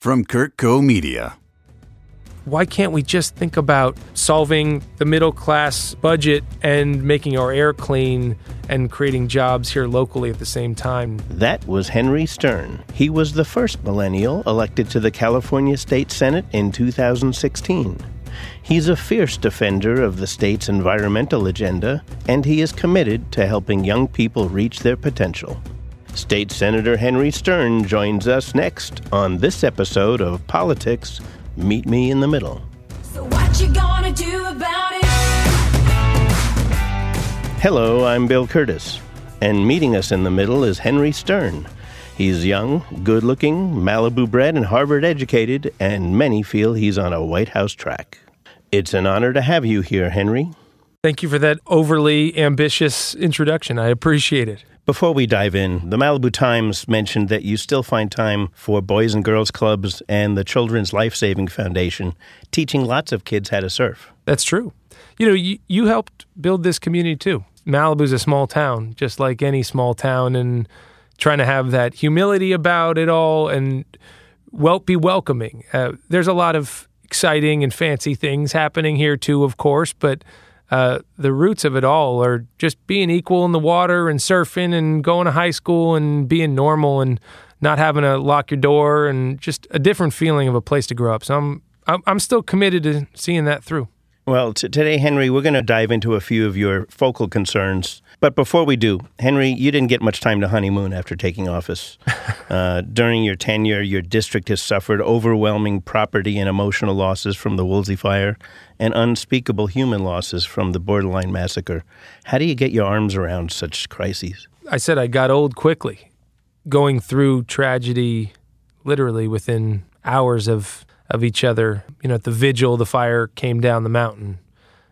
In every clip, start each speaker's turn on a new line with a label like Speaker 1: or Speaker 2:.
Speaker 1: from Kurtco Media.
Speaker 2: Why can't we just think about solving the middle class budget and making our air clean and creating jobs here locally at the same time?
Speaker 3: That was Henry Stern. He was the first millennial elected to the California State Senate in 2016. He's a fierce defender of the state's environmental agenda, and he is committed to helping young people reach their potential. State Senator Henry Stern joins us next on this episode of Politics Meet Me in the Middle.
Speaker 4: So what you gonna do about it?
Speaker 3: Hello, I'm Bill Curtis, and meeting us in the middle is Henry Stern. He's young, good looking, Malibu bred, and Harvard educated, and many feel he's on a White House track. It's an honor to have you here, Henry.
Speaker 2: Thank you for that overly ambitious introduction. I appreciate it.
Speaker 3: Before we dive in, the Malibu Times mentioned that you still find time for Boys and Girls Clubs and the Children's Life Saving Foundation, teaching lots of kids how to surf.
Speaker 2: That's true. You know, you, you helped build this community too. Malibu's a small town, just like any small town, and trying to have that humility about it all and well be welcoming. Uh, there's a lot of exciting and fancy things happening here too, of course, but uh, the roots of it all are just being equal in the water and surfing and going to high school and being normal and not having to lock your door and just a different feeling of a place to grow up. So I'm I'm, I'm still committed to seeing that through.
Speaker 3: Well, t- today, Henry, we're going to dive into a few of your focal concerns. But before we do, Henry, you didn't get much time to honeymoon after taking office. uh, during your tenure, your district has suffered overwhelming property and emotional losses from the Woolsey fire and unspeakable human losses from the borderline massacre. How do you get your arms around such crises?
Speaker 2: I said I got old quickly, going through tragedy literally within hours of of each other. You know, at the vigil, the fire came down the mountain.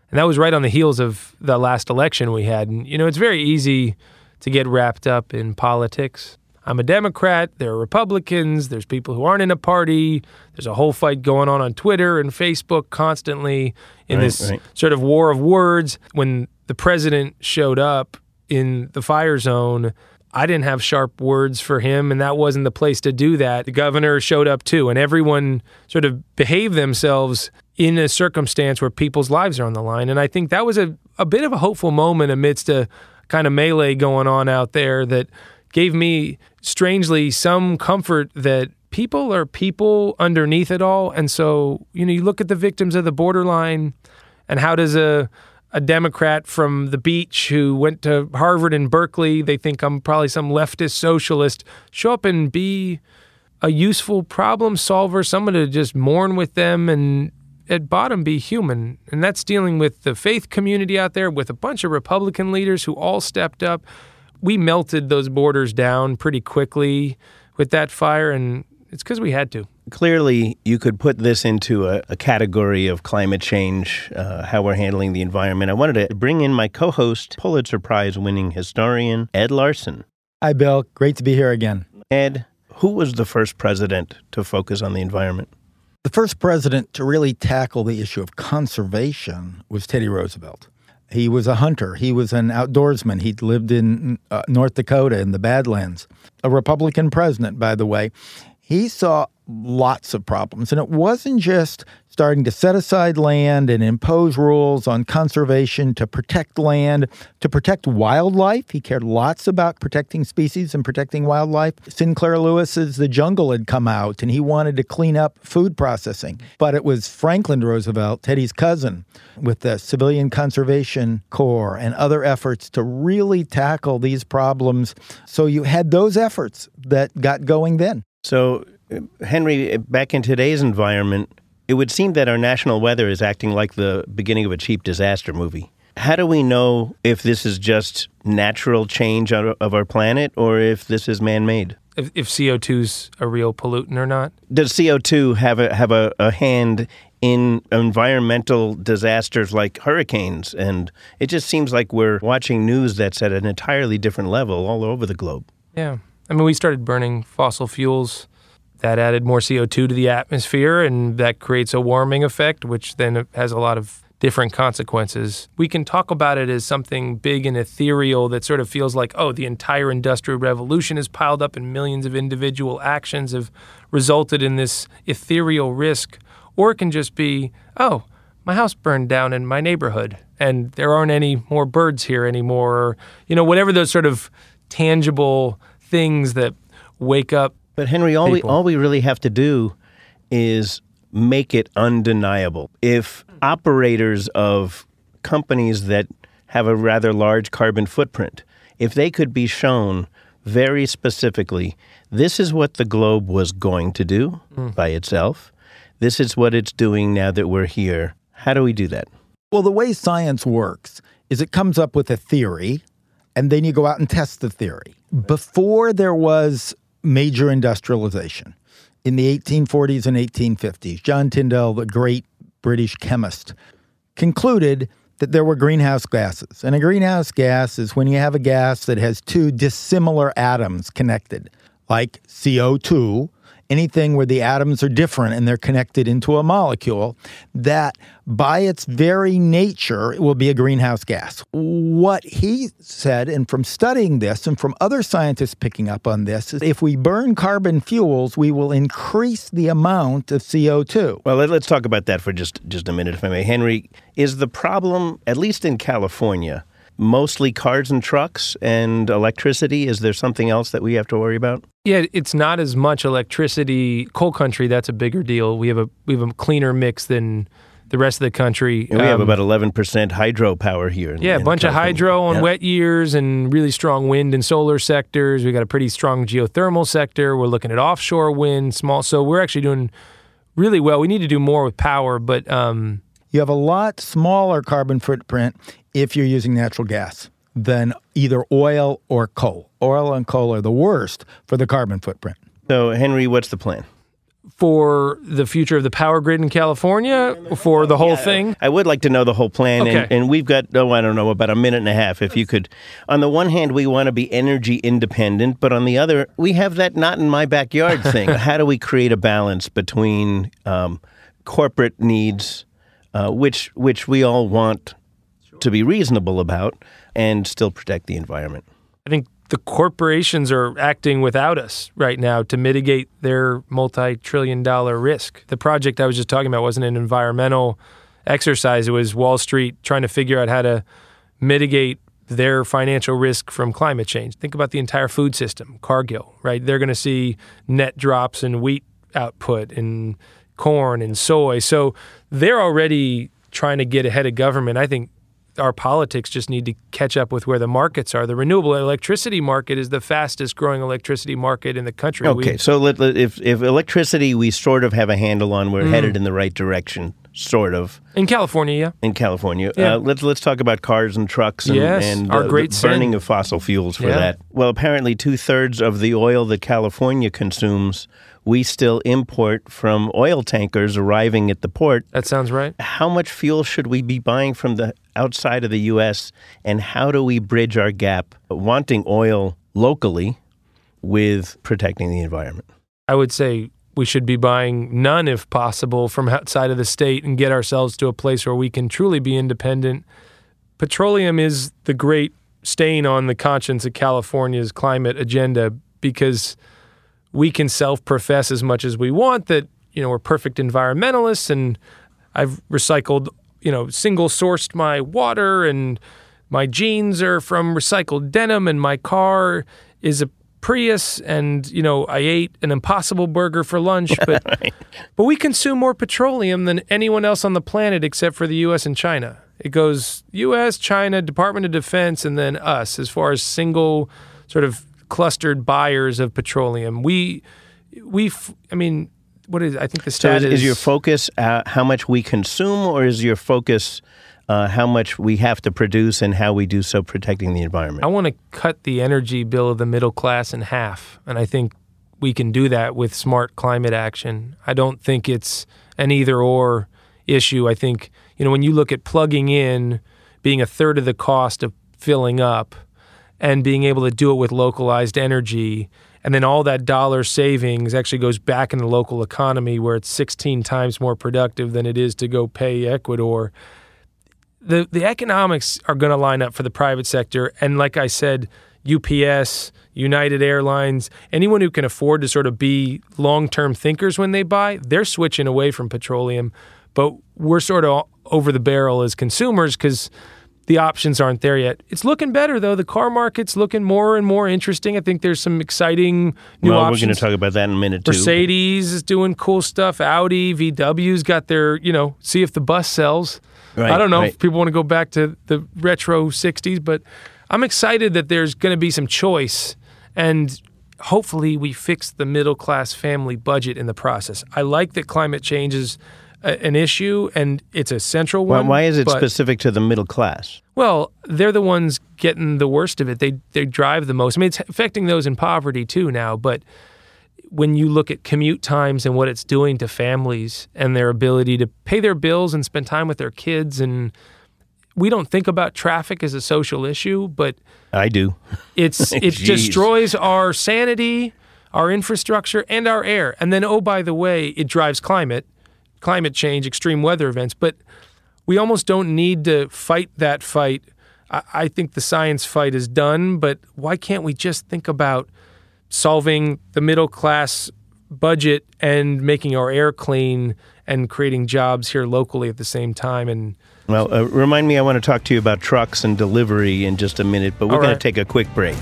Speaker 2: And that was right on the heels of the last election we had. And, you know, it's very easy to get wrapped up in politics. I'm a Democrat. There are Republicans. There's people who aren't in a party. There's a whole fight going on on Twitter and Facebook constantly in
Speaker 3: Right,
Speaker 2: this
Speaker 3: right.
Speaker 2: sort of war of words. When the president showed up in the fire zone, I didn't have sharp words for him, and that wasn't the place to do that. The governor showed up too, and everyone sort of behaved themselves in a circumstance where people's lives are on the line. And I think that was a, a bit of a hopeful moment amidst a kind of melee going on out there that gave me strangely some comfort that people are people underneath it all. And so, you know, you look at the victims of the borderline and how does a a Democrat from the beach who went to Harvard and Berkeley, they think I'm probably some leftist socialist, show up and be a useful problem solver, someone to just mourn with them and at bottom be human. And that's dealing with the faith community out there with a bunch of Republican leaders who all stepped up. We melted those borders down pretty quickly with that fire, and it's because we had to.
Speaker 3: Clearly, you could put this into a, a category of climate change, uh, how we're handling the environment. I wanted to bring in my co host, Pulitzer Prize winning historian, Ed Larson.
Speaker 5: Hi, Bill. Great to be here again.
Speaker 3: Ed, who was the first president to focus on the environment?
Speaker 5: The first president to really tackle the issue of conservation was Teddy Roosevelt. He was a hunter. He was an outdoorsman. He lived in uh, North Dakota in the Badlands. A Republican president, by the way. He saw lots of problems. And it wasn't just starting to set aside land and impose rules on conservation to protect land, to protect wildlife. He cared lots about protecting species and protecting wildlife. Sinclair Lewis's The Jungle had come out and he wanted to clean up food processing. But it was Franklin Roosevelt, Teddy's cousin, with the Civilian Conservation Corps and other efforts to really tackle these problems. So you had those efforts that got going then.
Speaker 3: So, Henry, back in today's environment, it would seem that our national weather is acting like the beginning of a cheap disaster movie. How do we know if this is just natural change of our planet or if this is man made?
Speaker 2: If, if CO2's a real pollutant or not.
Speaker 3: Does CO2 have a, have a, a hand in environmental disasters like hurricanes? And it just seems like we're watching news that's at an entirely different level all over the globe.
Speaker 2: Yeah. I mean, we started burning fossil fuels. That added more CO2 to the atmosphere, and that creates a warming effect, which then has a lot of different consequences. We can talk about it as something big and ethereal that sort of feels like, oh, the entire industrial revolution is piled up and millions of individual actions have resulted in this ethereal risk. Or it can just be, oh, my house burned down in my neighborhood and there aren't any more birds here anymore. Or, you know, whatever those sort of tangible things that wake up.
Speaker 3: But Henry, all we all we really have to do is make it undeniable. If operators of companies that have a rather large carbon footprint, if they could be shown very specifically, this is what the globe was going to do hmm. by itself. This is what it's doing now that we're here. How do we do that?
Speaker 5: Well, the way science works is it comes up with a theory, and then you go out and test the theory. Before there was major industrialization in the 1840s and 1850s, John Tyndall, the great British chemist, concluded that there were greenhouse gases. And a greenhouse gas is when you have a gas that has two dissimilar atoms connected, like CO2, anything where the atoms are different and they're connected into a molecule, that by its very nature it will be a greenhouse gas. What he said, and from studying this and from other scientists picking up on this, is if we burn carbon fuels, we will increase the amount of CO2.
Speaker 3: Well, let, us talk about that for just just a minute, if I may. Henry, is the problem, at least in California, mostly cars and trucks and electricity? Is there something else that we have to worry about?
Speaker 2: Yeah, it's not as much electricity. Coal country, that's a bigger deal. We have a we have a cleaner mix than the rest of the country.
Speaker 3: And we have
Speaker 2: Um,
Speaker 3: about 11% hydropower here. in-
Speaker 2: Yeah, a
Speaker 3: in
Speaker 2: bunch of hydro on
Speaker 3: Yeah.
Speaker 2: wet years and really strong wind and solar sectors. We got a pretty strong geothermal sector. We're looking at offshore wind, small. So we're actually doing really well. We need to do more with power, but um,
Speaker 5: You have a lot smaller carbon footprint if you're using natural gas than either oil or coal. Oil and coal are the worst for the carbon footprint.
Speaker 3: So, Henry, what's the plan?
Speaker 2: for the future of the power grid in California, for the whole thing.
Speaker 3: I would like to know the whole plan, and,
Speaker 2: Okay.
Speaker 3: and we've got oh I don't know about a minute and a half. If you could, on the one hand, we want to be energy independent, but on the other, we have that not in my backyard thing. How do we create a balance between um, corporate needs, uh, which which we all want to be reasonable about, and still protect the environment?
Speaker 2: I think the corporations are acting without us right now to mitigate their multi trillion dollar risk. The project I was just talking about wasn't an environmental exercise, it was Wall Street trying to figure out how to mitigate their financial risk from climate change. Think about the entire food system, Cargill, right? They're going to see net drops in wheat output and corn and soy. So they're already trying to get ahead of government. I think our politics just need to catch up with where the markets are. The renewable electricity market is the fastest growing electricity market in the country. We-
Speaker 3: Okay, so let, let- if if electricity we sort of have a handle on,
Speaker 2: Mm.
Speaker 3: we're headed in the right direction, sort of.
Speaker 2: in California, yeah.
Speaker 3: in California.
Speaker 2: Yeah.
Speaker 3: Uh, let's let's talk about cars and trucks and,
Speaker 2: Yes,
Speaker 3: and
Speaker 2: our
Speaker 3: uh,
Speaker 2: great
Speaker 3: the burning
Speaker 2: sin.
Speaker 3: of fossil fuels for
Speaker 2: Yeah.
Speaker 3: that. Well, apparently two thirds of the oil that California consumes, we still import from oil tankers arriving at the port.
Speaker 2: That sounds right.
Speaker 3: How much fuel should we be buying from the outside of the U.S. and how do we bridge our gap, wanting oil locally, with protecting the environment?
Speaker 2: I would say we should be buying none if possible from outside of the state and get ourselves to a place where we can truly be independent. Petroleum is the great stain on the conscience of California's climate agenda because we can self-profess as much as we want that you know we're perfect environmentalists and I've recycled you know single sourced my water and my jeans are from recycled denim and my car is a Prius and you know I ate an impossible burger for lunch but but we consume more petroleum than anyone else on the planet except for the US and China. It goes US, China, Department of Defense and then us as far as single sort of clustered buyers of petroleum. We we f- I mean what is I think the
Speaker 3: So
Speaker 2: stat
Speaker 3: is, is your focus uh, how much we consume, or is your focus uh, how much we have to produce and how we do so protecting the environment?
Speaker 2: I want to cut the energy bill of the middle class in half. And I think we can do that with smart climate action. I don't think it's an either or issue. I think, you know, when you look at plugging in being a third of the cost of filling up and being able to do it with localized energy, and then all that dollar savings actually goes back in the local economy where it's 16 times more productive than it is to go pay Ecuador. The the economics are going to line up for the private sector, and like I said, UPS, United Airlines, anyone who can afford to sort of be long term thinkers when they buy, they're switching away from petroleum. But we're sort of over the barrel as consumers because the options aren't there yet. It's looking better though. The car market's looking more and more interesting. I think there's some exciting new
Speaker 3: well,
Speaker 2: options.
Speaker 3: we're going to talk about that in a minute too.
Speaker 2: Mercedes is doing cool stuff. Audi, VW's got their, you know, see if the bus sells.
Speaker 3: Right,
Speaker 2: I don't know
Speaker 3: right.
Speaker 2: if people want to go back to the retro 60s, but I'm excited that there's going to be some choice and hopefully we fix the middle class family budget in the process. I like that climate change is a, an issue and it's a central one.
Speaker 3: why is it
Speaker 2: but-
Speaker 3: specific to the middle class?
Speaker 2: well, they're the ones getting the worst of it. They they drive the most. I mean, it's affecting those in poverty too now. But when you look at commute times and what it's doing to families and their ability to pay their bills and spend time with their kids, and we don't think about traffic as a social issue, but
Speaker 3: I do.
Speaker 2: it's it destroys our sanity, our infrastructure, and our air. And then, oh, by the way, it drives climate, climate change, extreme weather events. But we almost don't need to fight that fight. I, I think the science fight is done, but why can't we just think about solving the middle class budget and making our air clean and creating jobs here locally at the same time? And
Speaker 3: Well, uh, remind me, I want to talk to you about trucks and delivery in just a minute, but we're
Speaker 2: All
Speaker 3: going
Speaker 2: right.
Speaker 3: to take a quick break.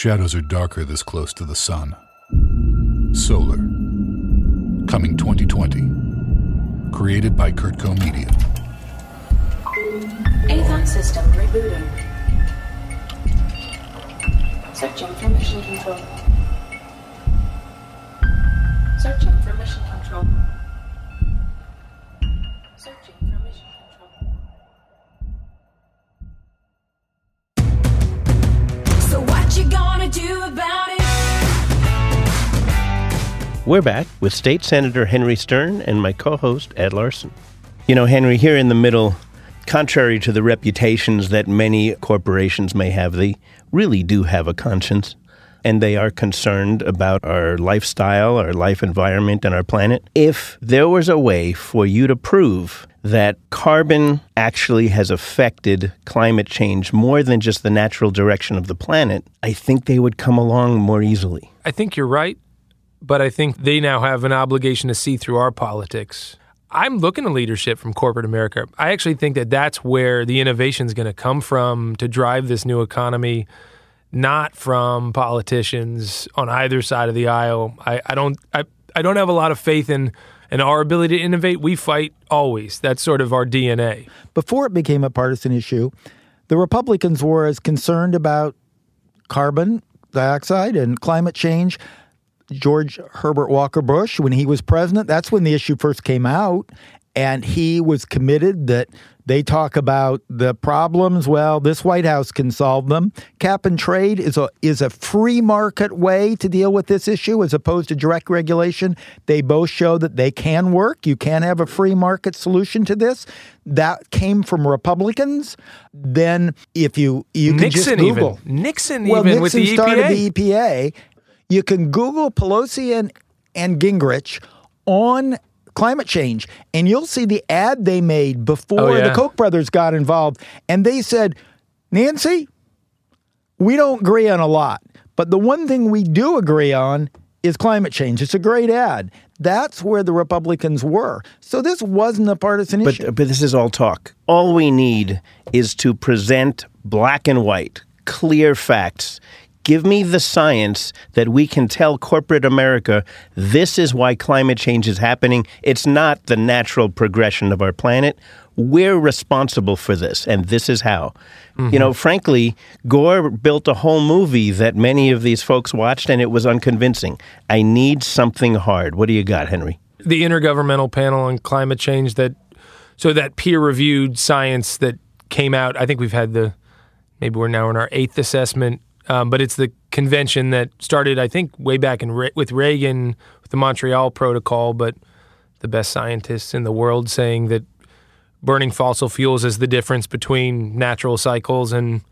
Speaker 1: Shadows are darker this close to the sun. Solar. Coming 2020. Created by Kurtco Media.
Speaker 6: Avon system rebooting. Searching for mission control. Searching for mission control.
Speaker 4: You gonna do about it?
Speaker 3: We're back with State Senator Henry Stern and my co host, Ed Larson. You know, Henry, here in the middle, contrary to the reputations that many corporations may have, they really do have a conscience. And they are concerned about our lifestyle, our life environment, and our planet. If there was a way for you to prove that carbon actually has affected climate change more than just the natural direction of the planet, I think they would come along more easily.
Speaker 2: I think you're right, but I think they now have an obligation to see through our politics. I'm looking to leadership from corporate America. I actually think that that's where the innovation is going to come from to drive this new economy, not from politicians on either side of the aisle. I, I don't I, I don't have a lot of faith in in our ability to innovate. We fight always. That's sort of our DNA.
Speaker 5: Before it became a partisan issue, the Republicans were as concerned about carbon dioxide and climate change. George Herbert Walker Bush, when he was president, that's when the issue first came out. And he was committed that they talk about the problems. Well, this White House can solve them. Cap and trade is a is a free market way to deal with this issue as opposed to direct regulation. They both show that they can work. You can have a free market solution to this. That came from Republicans. Then, if you you can just Google.
Speaker 2: even Nixon
Speaker 5: Well,
Speaker 2: even
Speaker 5: Nixon
Speaker 2: with the
Speaker 5: started
Speaker 2: EPA.
Speaker 5: the EPA. You can Google Pelosi and, and Gingrich on climate change, and you'll see the ad they made before
Speaker 2: Oh, yeah.
Speaker 5: the Koch brothers got involved. And they said, Nancy, we don't agree on a lot, but the one thing we do agree on is climate change. It's a great ad. That's where the Republicans were. So this wasn't a partisan issue.
Speaker 3: But but this is all talk. All we need is to present black and white, clear facts. Give me the science that we can tell corporate America this is why climate change is happening. It's not the natural progression of our planet. We're responsible for this, and this is how. You know, mm-hmm. frankly, Gore built a whole movie that many of these folks watched, and it was unconvincing. I need something hard. What do you got, Henry?
Speaker 2: the intergovernmental panel on climate change that so that peer reviewed science that came out i think we've had the maybe we're now in our eighth assessment um, but it's the convention that started i think way back in Re- with reagan with the montreal protocol but the best scientists in the world saying that burning fossil fuels is the difference between natural cycles and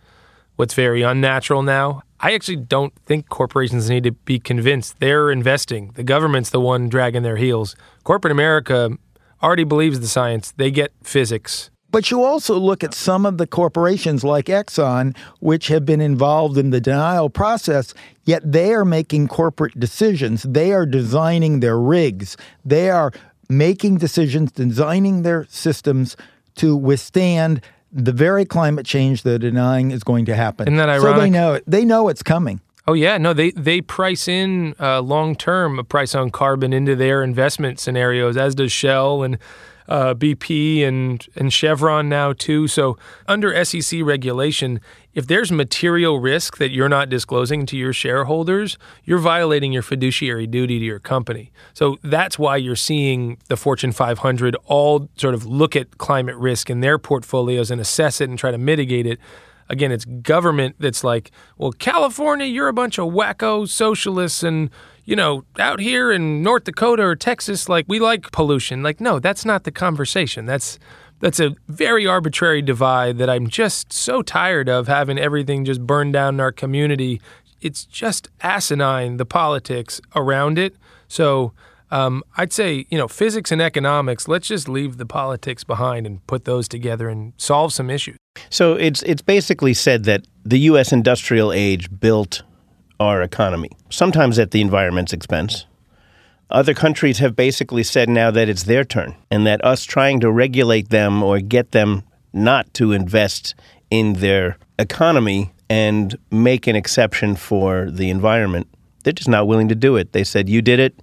Speaker 2: what's very unnatural now I actually don't think corporations need to be convinced. They're investing. The government's the one dragging their heels. Corporate America already believes the science. They get physics.
Speaker 5: But you also look at some of the corporations like Exxon, which have been involved in the denial process, yet they are making corporate decisions. They are designing their rigs. They are making decisions, designing their systems to withstand the very climate change they're denying is going to happen.
Speaker 2: Isn't that ironic?
Speaker 5: So they know it. They know it's coming.
Speaker 2: Oh yeah, no, they they price in uh, long term a price on carbon into their investment scenarios, as does Shell and uh, BP and and Chevron now too. So under SEC regulation, if there's material risk that you're not disclosing to your shareholders, you're violating your fiduciary duty to your company. So that's why you're seeing the Fortune 500 all sort of look at climate risk in their portfolios and assess it and try to mitigate it again, it's government that's like, well, California, you're a bunch of wacko socialists, and you know, out here in North Dakota or Texas, like we like pollution. Like, no, that's not the conversation. That's that's a very arbitrary divide that I'm just so tired of having everything just burned down in our community. It's just asinine the politics around it. So um, I'd say, you know, physics and economics, let's just leave the politics behind and put those together and solve some issues.
Speaker 3: So it's it's basically said that the U.S. industrial age built our economy, sometimes at the environment's expense. Other countries have basically said now that it's their turn, and that us trying to regulate them or get them not to invest in their economy and make an exception for the environment, they're just not willing to do it. They said, "You did it.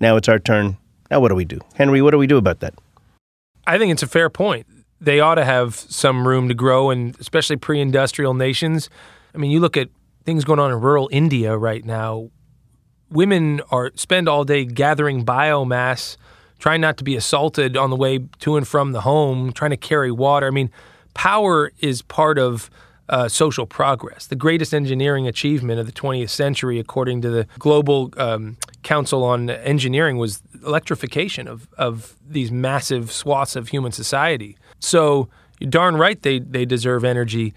Speaker 3: Now it's our turn. Now what do we do, Henry? What do we do about that?"
Speaker 2: I think it's a fair point. They ought to have some room to grow, and especially pre industrial nations. I mean, you look at things going on in rural India right now. Women are spend all day gathering biomass, trying not to be assaulted on the way to and from the home, trying to carry water. I mean, power is part of uh, social progress. The greatest engineering achievement of the 20th century, according to the Global um, Council on Engineering, was electrification of, of these massive swaths of human society. So, you're darn right they, they deserve energy.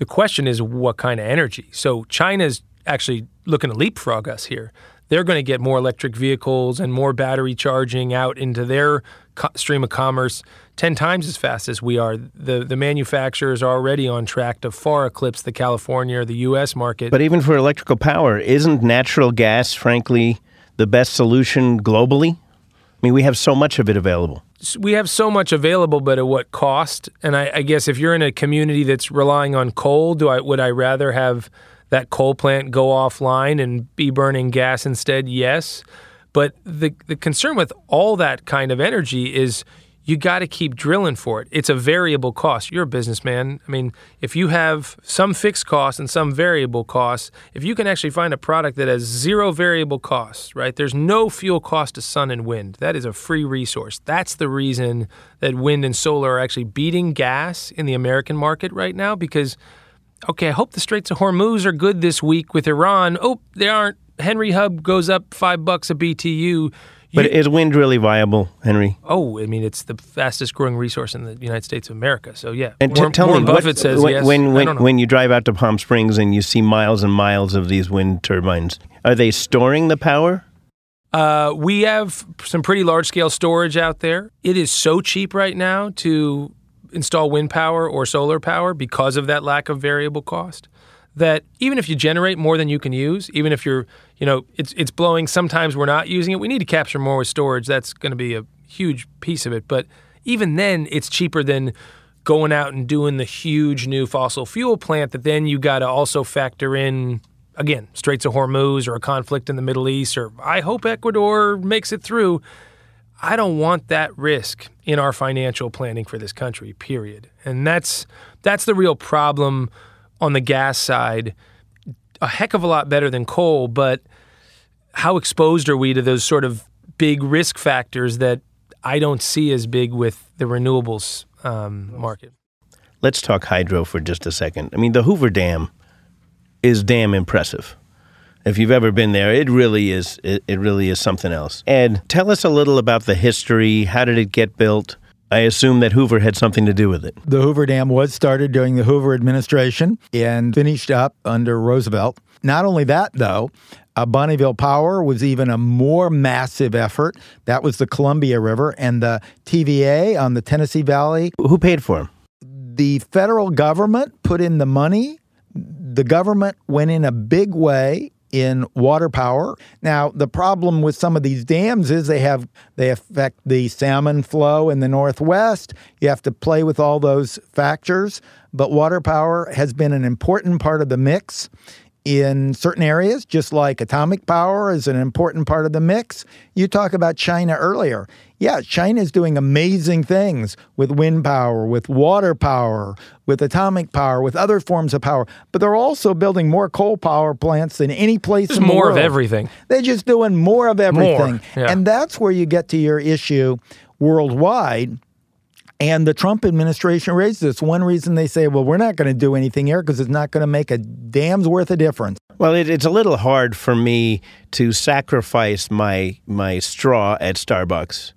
Speaker 2: The question is what kind of energy? So, China's actually looking to leapfrog us here. They're going to get more electric vehicles and more battery charging out into their co- stream of commerce 10 times as fast as we are. The, the manufacturers are already on track to far eclipse the California or the U.S. market.
Speaker 3: But even for electrical power, isn't natural gas, frankly, the best solution globally? I mean, we have so much of it available.
Speaker 2: We have so much available, but at what cost? And I, I guess if you're in a community that's relying on coal, do I would I rather have that coal plant go offline and be burning gas instead? Yes, but the the concern with all that kind of energy is you got to keep drilling for it. It's a variable cost. You're a businessman. I mean, if you have some fixed costs and some variable costs, if you can actually find a product that has zero variable costs, right? There's no fuel cost to sun and wind. That is a free resource. That's the reason that wind and solar are actually beating gas in the American market right now because okay, I hope the Straits of Hormuz are good this week with Iran. Oh, they aren't. Henry Hub goes up 5 bucks a BTU.
Speaker 3: But
Speaker 2: You-
Speaker 3: is wind really viable, Henry?
Speaker 2: Oh, I mean, it's the fastest growing resource in the United States of America. So yeah,
Speaker 3: And t-
Speaker 2: Warren,
Speaker 3: tell
Speaker 2: Warren
Speaker 3: me, what-
Speaker 2: Buffett says
Speaker 3: when,
Speaker 2: yes.
Speaker 3: when when when you drive out to Palm Springs and you see miles and miles of these wind turbines, are they storing the power?
Speaker 2: Uh, we have some pretty large scale storage out there. It is so cheap right now to install wind power or solar power because of that lack of variable cost that even if you generate more than you can use, even if you're, you know, it's it's blowing, sometimes we're not using it. We need to capture more with storage. That's going to be a huge piece of it. But even then, it's cheaper than going out and doing the huge new fossil fuel plant that then you got to also factor in again Straits of Hormuz or a conflict in the Middle East or I hope Ecuador makes it through. I don't want that risk in our financial planning for this country, period. And that's that's the real problem on the gas side. A heck of a lot better than coal, but how exposed are we to those sort of big risk factors that I don't see as big with the renewables um, market?
Speaker 3: Let's talk hydro for just a second. I mean, the Hoover Dam is damn impressive. If you've ever been there, it really is. It, it really is something else. Ed, tell us a little about the history. How did it get built? I assume that Hoover had something to do with it.
Speaker 5: The Hoover Dam was started during the Hoover administration and finished up under Roosevelt. Not only that, though, uh, Bonneville Power was even a more massive effort. That was the Columbia River and the TVA on the Tennessee Valley.
Speaker 3: Who paid for him?
Speaker 5: The federal government put in the money. The government went in a big way in water power. Now, the problem with some of these dams is they have they affect the salmon flow in the northwest. You have to play with all those factors, but water power has been an important part of the mix in certain areas, just like atomic power is an important part of the mix. You talk about China earlier. Yeah, China is doing amazing things with wind power, with water power, with atomic power, with other forms of power, but they're also building more coal power plants than any place
Speaker 2: There's
Speaker 5: in the
Speaker 2: more
Speaker 5: world.
Speaker 2: of everything.
Speaker 5: They're just doing more of everything.
Speaker 2: yeah.
Speaker 5: And that's where you get to your issue worldwide. And the Trump administration raised this. One reason they say, well, we're not going to do anything here because it's not going to make a damn's worth of difference.
Speaker 3: Well, it, it's a little hard for me to sacrifice my my straw at Starbucks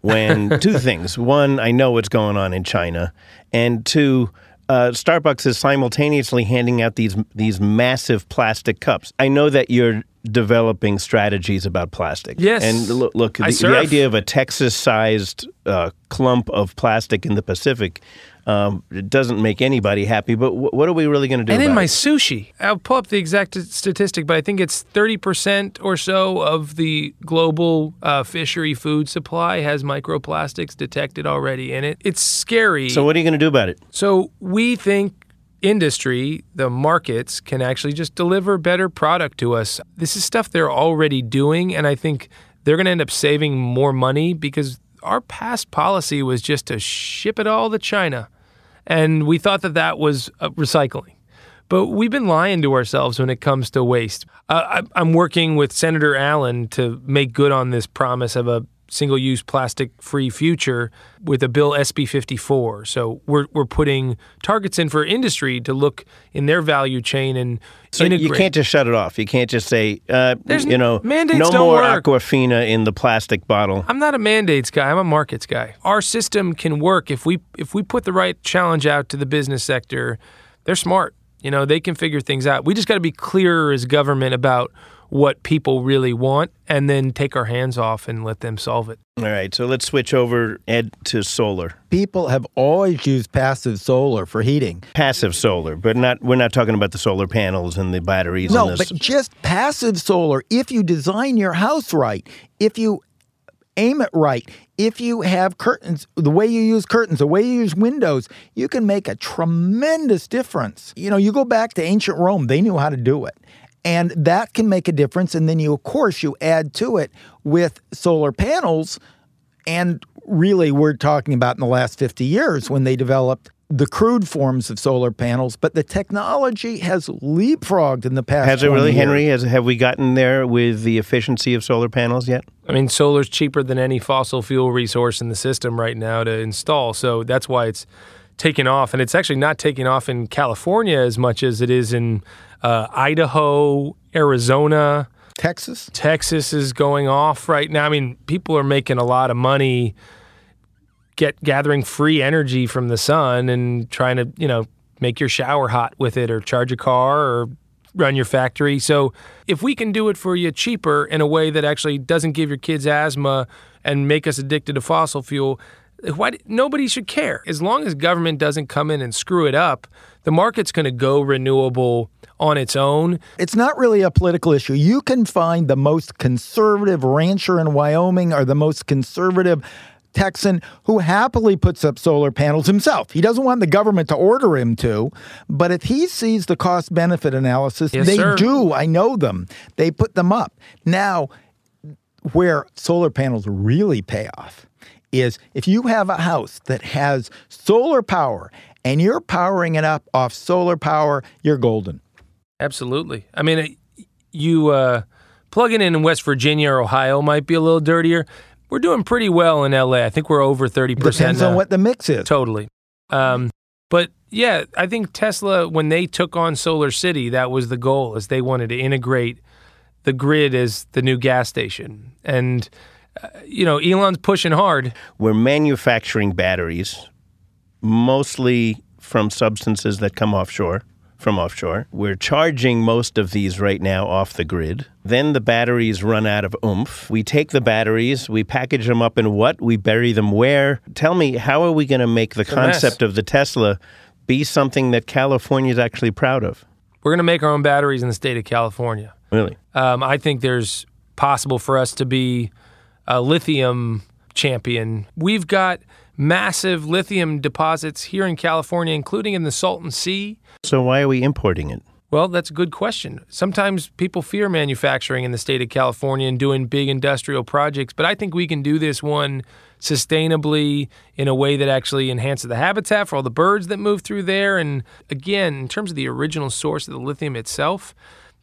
Speaker 3: when two things: one, I know what's going on in China, and two. Uh, Starbucks is simultaneously handing out these these massive plastic cups. I know that you're developing strategies about plastic.
Speaker 2: Yes.
Speaker 3: and look, look the, the idea of a Texas-sized uh, clump of plastic in the Pacific um, it doesn't make anybody happy. But wh- what are we really going to do?
Speaker 2: And in my
Speaker 3: it?
Speaker 2: sushi, I'll pull up the exact statistic, but I think it's 30% or so of the global uh, fishery food supply has microplastics detected already in it. It's scary.
Speaker 3: So what are you going to do about it?
Speaker 2: So we think industry, the markets, can actually just deliver better product to us. This is stuff they're already doing, and I think they're going to end up saving more money because our past policy was just to ship it all to China, and we thought that that was uh, recycling. But we've been lying to ourselves when it comes to waste. Uh, I, I'm working with Senator Allen to make good on this promise of a single use plastic free future with a bill SB 54. So we're, we're putting targets in for industry to look in their value chain and
Speaker 3: So
Speaker 2: integrate.
Speaker 3: you can't just shut it off. You can't just say, uh,
Speaker 2: There's
Speaker 3: you know,
Speaker 2: mandates
Speaker 3: no more
Speaker 2: work.
Speaker 3: Aquafina in the plastic bottle.
Speaker 2: I'm not a mandates guy. I'm a markets guy. Our system can work if we if we put the right challenge out to the business sector. They're smart. You know, they can figure things out. We just got to be clearer as government about what people really want and then take our hands off and let them solve it.
Speaker 3: All right, so let's switch over, Ed, to solar.
Speaker 5: People have always used passive solar for heating.
Speaker 3: Passive solar, but not. We're not talking about the solar panels and the batteries.
Speaker 5: No,
Speaker 3: and
Speaker 5: but just passive solar. If you design your house right, if you aim it right, if you have curtains, the way you use curtains, the way you use windows, you can make a tremendous difference. You know, you go back to ancient Rome, they knew how to do it. And that can make a difference. And then you, of course, you add to it with solar panels. And really, we're talking about in the last 50 years when they developed the crude forms of solar panels, but the technology has leapfrogged in the past.
Speaker 3: Has it really,
Speaker 5: years.
Speaker 3: Henry? Has, have we gotten there with the efficiency of solar panels yet?
Speaker 2: I mean, solar's cheaper than any fossil fuel resource in the system right now to install. So that's why it's taking off. And it's actually not taking off in California as much as it is in uh, Idaho, Arizona.
Speaker 5: Texas?
Speaker 2: Texas is going off right now. I mean, people are making a lot of money get gathering free energy from the sun and trying to, you know, make your shower hot with it or charge a car or run your factory. So, if we can do it for you cheaper in a way that actually doesn't give your kids asthma and make us addicted to fossil fuel, why nobody should care. As long as government doesn't come in and screw it up, the market's going to go renewable on its own.
Speaker 5: It's not really a political issue. You can find the most conservative rancher in Wyoming or the most conservative Texan who happily puts up solar panels himself. He doesn't want the government to order him to, but if he sees the cost benefit analysis,
Speaker 2: Yes,
Speaker 5: they
Speaker 2: sir.
Speaker 5: do. I know them. They put them up. Now, where solar panels really pay off is if you have a house that has solar power and you're powering it up off solar power, you're golden.
Speaker 2: Absolutely. I mean, it- you uh, plugging in in West Virginia or Ohio might be a little dirtier. We're doing pretty well in LA. I think we're over 30%
Speaker 5: Depends
Speaker 2: now.
Speaker 5: on what the mix is.
Speaker 2: Totally. Um, but yeah, I think Tesla, when they took on Solar City, that was the goal, is they wanted to integrate the grid as the new gas station. And you know, Elon's pushing hard.
Speaker 3: We're manufacturing batteries mostly from substances that come offshore, from offshore. We're charging most of these right now off the grid. Then the batteries run out of oomph. We take the batteries, we package them up in what? We bury them where? Tell me, how are we going to make the concept of the Tesla be something that California is actually proud of?
Speaker 2: We're going to make our own batteries in the state of California.
Speaker 3: Really?
Speaker 2: Um, I think there's possible for us to be a lithium champion. We've got massive lithium deposits here in California, including in the Salton Sea.
Speaker 3: So why are we importing it?
Speaker 2: Well, that's a good question. Sometimes people fear manufacturing in the state of California and doing big industrial projects, but I think we can do this one sustainably in a way that actually enhances the habitat for all the birds that move through there. And again, in terms of the original source of the lithium itself,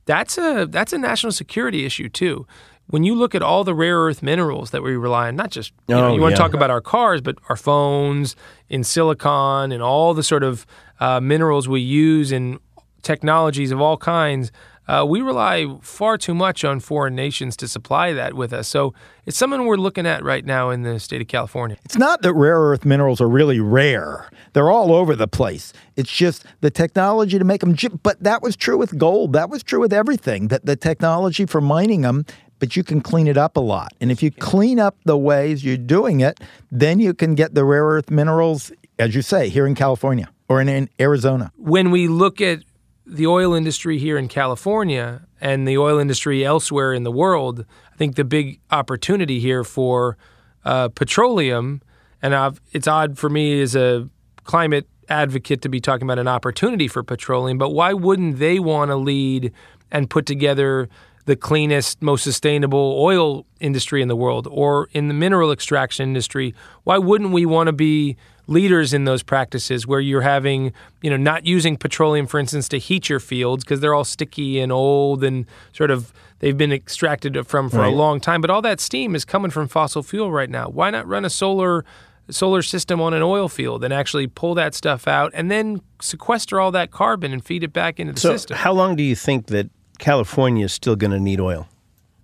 Speaker 2: that's a that's a national security issue too. When you look at all the rare earth minerals that we rely on, not just you, know,
Speaker 3: Oh,
Speaker 2: you want
Speaker 3: yeah.
Speaker 2: to talk about our cars, but our phones, in silicon, and all the sort of uh, minerals we use in technologies of all kinds, uh, we rely far too much on foreign nations to supply that with us. So it's something we're looking at right now in the state of California.
Speaker 5: It's not that rare earth minerals are really rare. They're all over the place. It's just the technology to make them. But that was true with gold. That was true with everything. That the technology for mining them, but you can clean it up a lot. And if you clean up the ways you're doing it, then you can get the rare earth minerals, as you say, here in California or in, in Arizona.
Speaker 2: when we look at the oil industry here in California and the oil industry elsewhere in the world, I think the big opportunity here for uh, petroleum, and I've, it's odd for me as a climate advocate to be talking about an opportunity for petroleum, but why wouldn't they want to lead and put together the cleanest, most sustainable oil industry in the world or in the mineral extraction industry? Why wouldn't we want to be leaders in those practices where you're having, you know, not using petroleum, for instance, to heat your fields because they're all sticky and old and sort of they've been extracted from for a long time. But all that steam is coming from fossil fuel right now. Why not run a solar solar system on an oil field and actually pull that stuff out and then sequester all that carbon and feed it back into the
Speaker 3: So
Speaker 2: system?
Speaker 3: how long do you think that California is still going to need oil?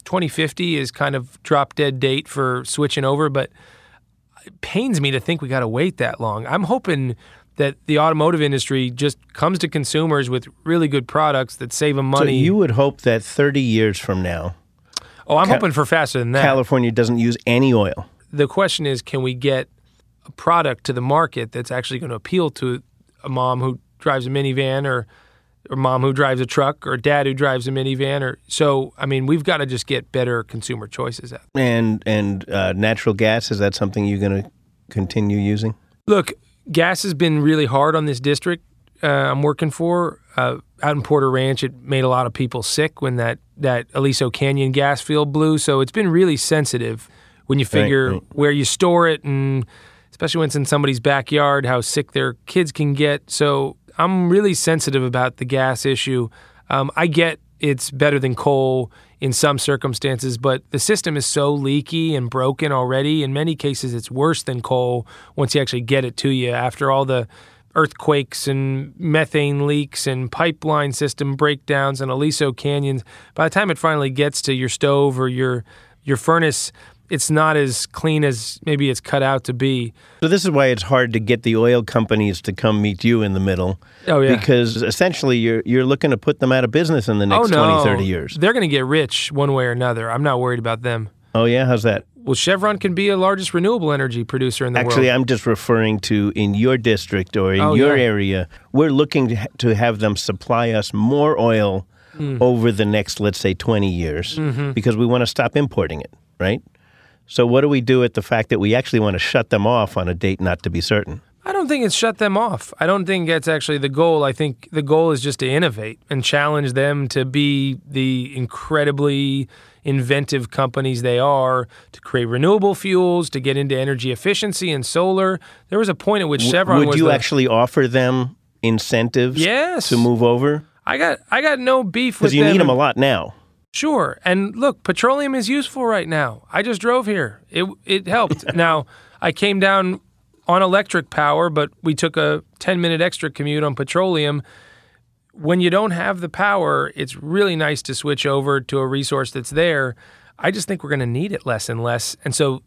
Speaker 2: 2050 is kind of drop dead date for switching over, but it pains me to think we got to wait that long. I'm hoping that the automotive industry just comes to consumers with really good products that save them money.
Speaker 3: So you would hope that 30 years from now,
Speaker 2: oh, I'm hoping for faster than that.
Speaker 3: California doesn't use any oil.
Speaker 2: the question is, can we get a product to the market that's actually going to appeal to a mom who drives a minivan or or mom who drives a truck or dad who drives a minivan or so I mean we've got to just get better consumer choices out.
Speaker 3: And and uh, natural gas is that something you're going to continue using?
Speaker 2: Look, gas has been really hard on this district uh, I'm working for. Uh, out in Porter Ranch, it made a lot of people sick when that, that Aliso Canyon gas field blew. So it's been really sensitive when you figure
Speaker 3: right.
Speaker 2: where you store it and especially when it's in somebody's backyard, how sick their kids can get. So I'm really sensitive about the gas issue. Um, I get it's better than coal in some circumstances, but the system is so leaky and broken already. In many cases, it's worse than coal once you actually get it to you after all the earthquakes and methane leaks and pipeline system breakdowns and Aliso canyons. By the time it finally gets to your stove or your your furnace, it's not as clean as maybe it's cut out to be.
Speaker 3: So this is why it's hard to get the oil companies to come meet you in the middle.
Speaker 2: Oh, yeah.
Speaker 3: Because essentially you're you're looking to put them out of business in the next
Speaker 2: oh no,
Speaker 3: 20, 30 years.
Speaker 2: They're going to get rich one way or another. I'm not worried about them.
Speaker 3: Oh yeah, how's that?
Speaker 2: Well, Chevron can be a largest renewable energy producer in the
Speaker 3: Actually,
Speaker 2: world.
Speaker 3: Actually, I'm just referring to in your district or in
Speaker 2: Oh,
Speaker 3: your
Speaker 2: yeah.
Speaker 3: area. We're looking to, have them supply us more oil
Speaker 2: Hmm.
Speaker 3: over the next, let's say, 20 years
Speaker 2: Mm-hmm.
Speaker 3: because we want to stop importing it, right? So, what do we do at the fact that we actually want to shut them off on a date not to be certain?
Speaker 2: I don't think it's shut them off. I don't think that's actually the goal. I think the goal is just to innovate and challenge them to be the incredibly inventive companies they are to create renewable fuels, to get into energy efficiency and solar. There was a point at which Chevron
Speaker 3: Would
Speaker 2: was
Speaker 3: you
Speaker 2: the-
Speaker 3: actually offer them incentives
Speaker 2: Yes.
Speaker 3: to move over?
Speaker 2: I got I got no beef with
Speaker 3: Because you
Speaker 2: them.
Speaker 3: need them a lot now.
Speaker 2: Sure. And look, petroleum is useful right now. I just drove here. It it helped. now, I came down on electric power, but we took a 10-minute extra commute on petroleum. When you don't have the power, it's really nice to switch over to a resource that's there. I just think we're going to need it less and less. And so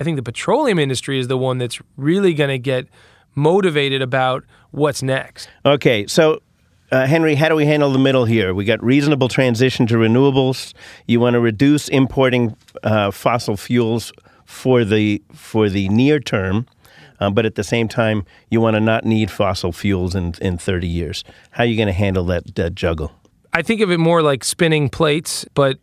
Speaker 2: I think the petroleum industry is the one that's really going to get motivated about what's next.
Speaker 3: Okay, so uh, Henry, how do we handle the middle here? We got reasonable transition to renewables. You want to reduce importing uh, fossil fuels for the for the near term, um, but at the same time, you want to not need fossil fuels in in 30 years. How are you going to handle that, that juggle?
Speaker 2: I think of it more like spinning plates, but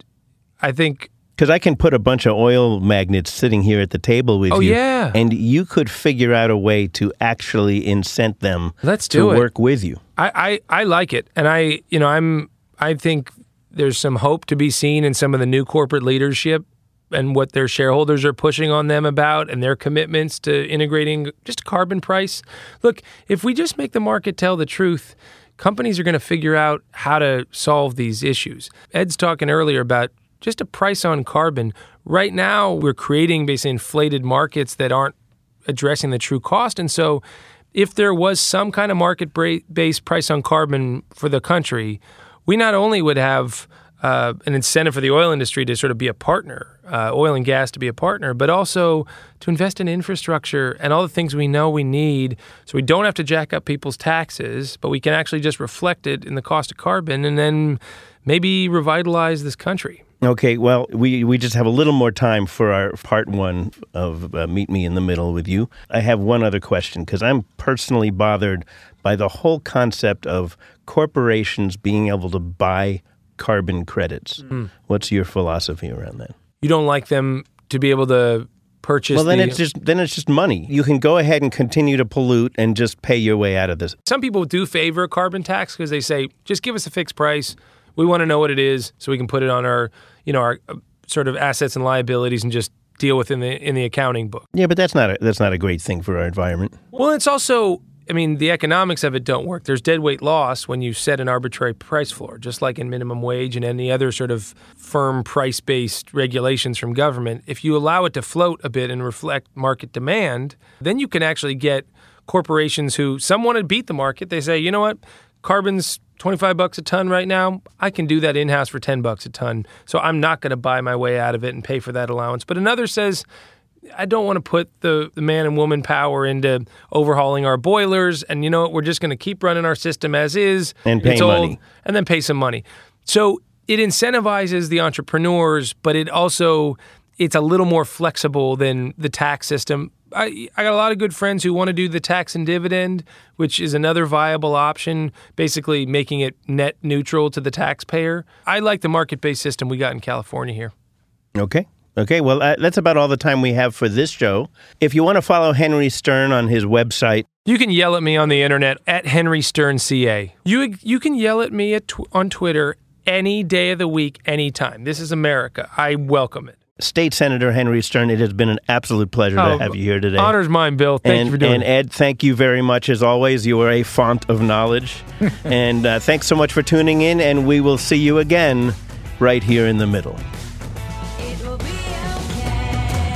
Speaker 2: I think
Speaker 3: Because I can put a bunch of oil magnets sitting here at the table with
Speaker 2: Oh,
Speaker 3: you,
Speaker 2: yeah.
Speaker 3: and you could figure out a way to actually incent them
Speaker 2: Let's
Speaker 3: to
Speaker 2: do it.
Speaker 3: work with you.
Speaker 2: I, I, I like it, and I you know I'm I think there's some hope to be seen in some of the new corporate leadership and what their shareholders are pushing on them about and their commitments to integrating just carbon price. Look, if we just make the market tell the truth, companies are going to figure out how to solve these issues. Ed's talking earlier about just a price on carbon. Right now, we're creating basically inflated markets that aren't addressing the true cost. And so, if there was some kind of market based price on carbon for the country, we not only would have uh, an incentive for the oil industry to sort of be a partner, uh, oil and gas to be a partner, but also to invest in infrastructure and all the things we know we need so we don't have to jack up people's taxes, but we can actually just reflect it in the cost of carbon and then maybe revitalize this country.
Speaker 3: Okay, well, we, we just have a little more time for our part one of uh, Meet Me in the Middle with you. I have one other question because I'm personally bothered by the whole concept of corporations being able to buy carbon credits.
Speaker 2: Hmm.
Speaker 3: What's your philosophy around that?
Speaker 2: You don't like them to be able to purchase
Speaker 3: Well, then
Speaker 2: the-
Speaker 3: it's just then it's just money. You can go ahead and continue to pollute and just pay your way out of this.
Speaker 2: Some people do favor a carbon tax because they say, just give us a fixed price. We want to know what it is so we can put it on our, you know, our uh, sort of assets and liabilities and just deal with in the in the accounting book.
Speaker 3: Yeah, but that's not a, that's not a great thing for our environment.
Speaker 2: Well, it's also, I mean, the economics of it don't work. There's deadweight loss when you set an arbitrary price floor, just like in minimum wage and any other sort of firm price based regulations from government. If you allow it to float a bit and reflect market demand, then you can actually get corporations who some want to beat the market. They say, you know what, carbon's 25 bucks a ton right now. I can do that in house for 10 bucks a ton. So I'm not going to buy my way out of it and pay for that allowance. But another says, I don't want to put the, the man and woman power into overhauling our boilers. And you know what? We're just going to keep running our system as is.
Speaker 3: And pay
Speaker 2: old,
Speaker 3: money.
Speaker 2: And then pay some money. So it incentivizes the entrepreneurs, but it also it's a little more flexible than the tax system. I, I got a lot of good friends who want to do the tax and dividend, which is another viable option, basically making it net neutral to the taxpayer. I like the market based system we got in California here.
Speaker 3: Okay. Okay, well, uh, that's about all the time we have for this show. If you want to follow Henry Stern on his website,
Speaker 2: You can yell at me on the internet at Henry Stern CA. You you can yell at me at tw- on Twitter any day of the week, anytime. This is America. I welcome it.
Speaker 3: State Senator Henry Stern, it has been an absolute pleasure
Speaker 2: Oh,
Speaker 3: to have you here today.
Speaker 2: Honor's mine, Bill. Thank
Speaker 3: and,
Speaker 2: you for doing
Speaker 3: and
Speaker 2: it.
Speaker 3: Ed, thank you very much as always. You are a font of knowledge. and uh, thanks so much for tuning in, and we will see you again right here in the middle.
Speaker 4: It will be okay.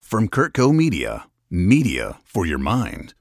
Speaker 7: From CurtCo Media, media for your mind.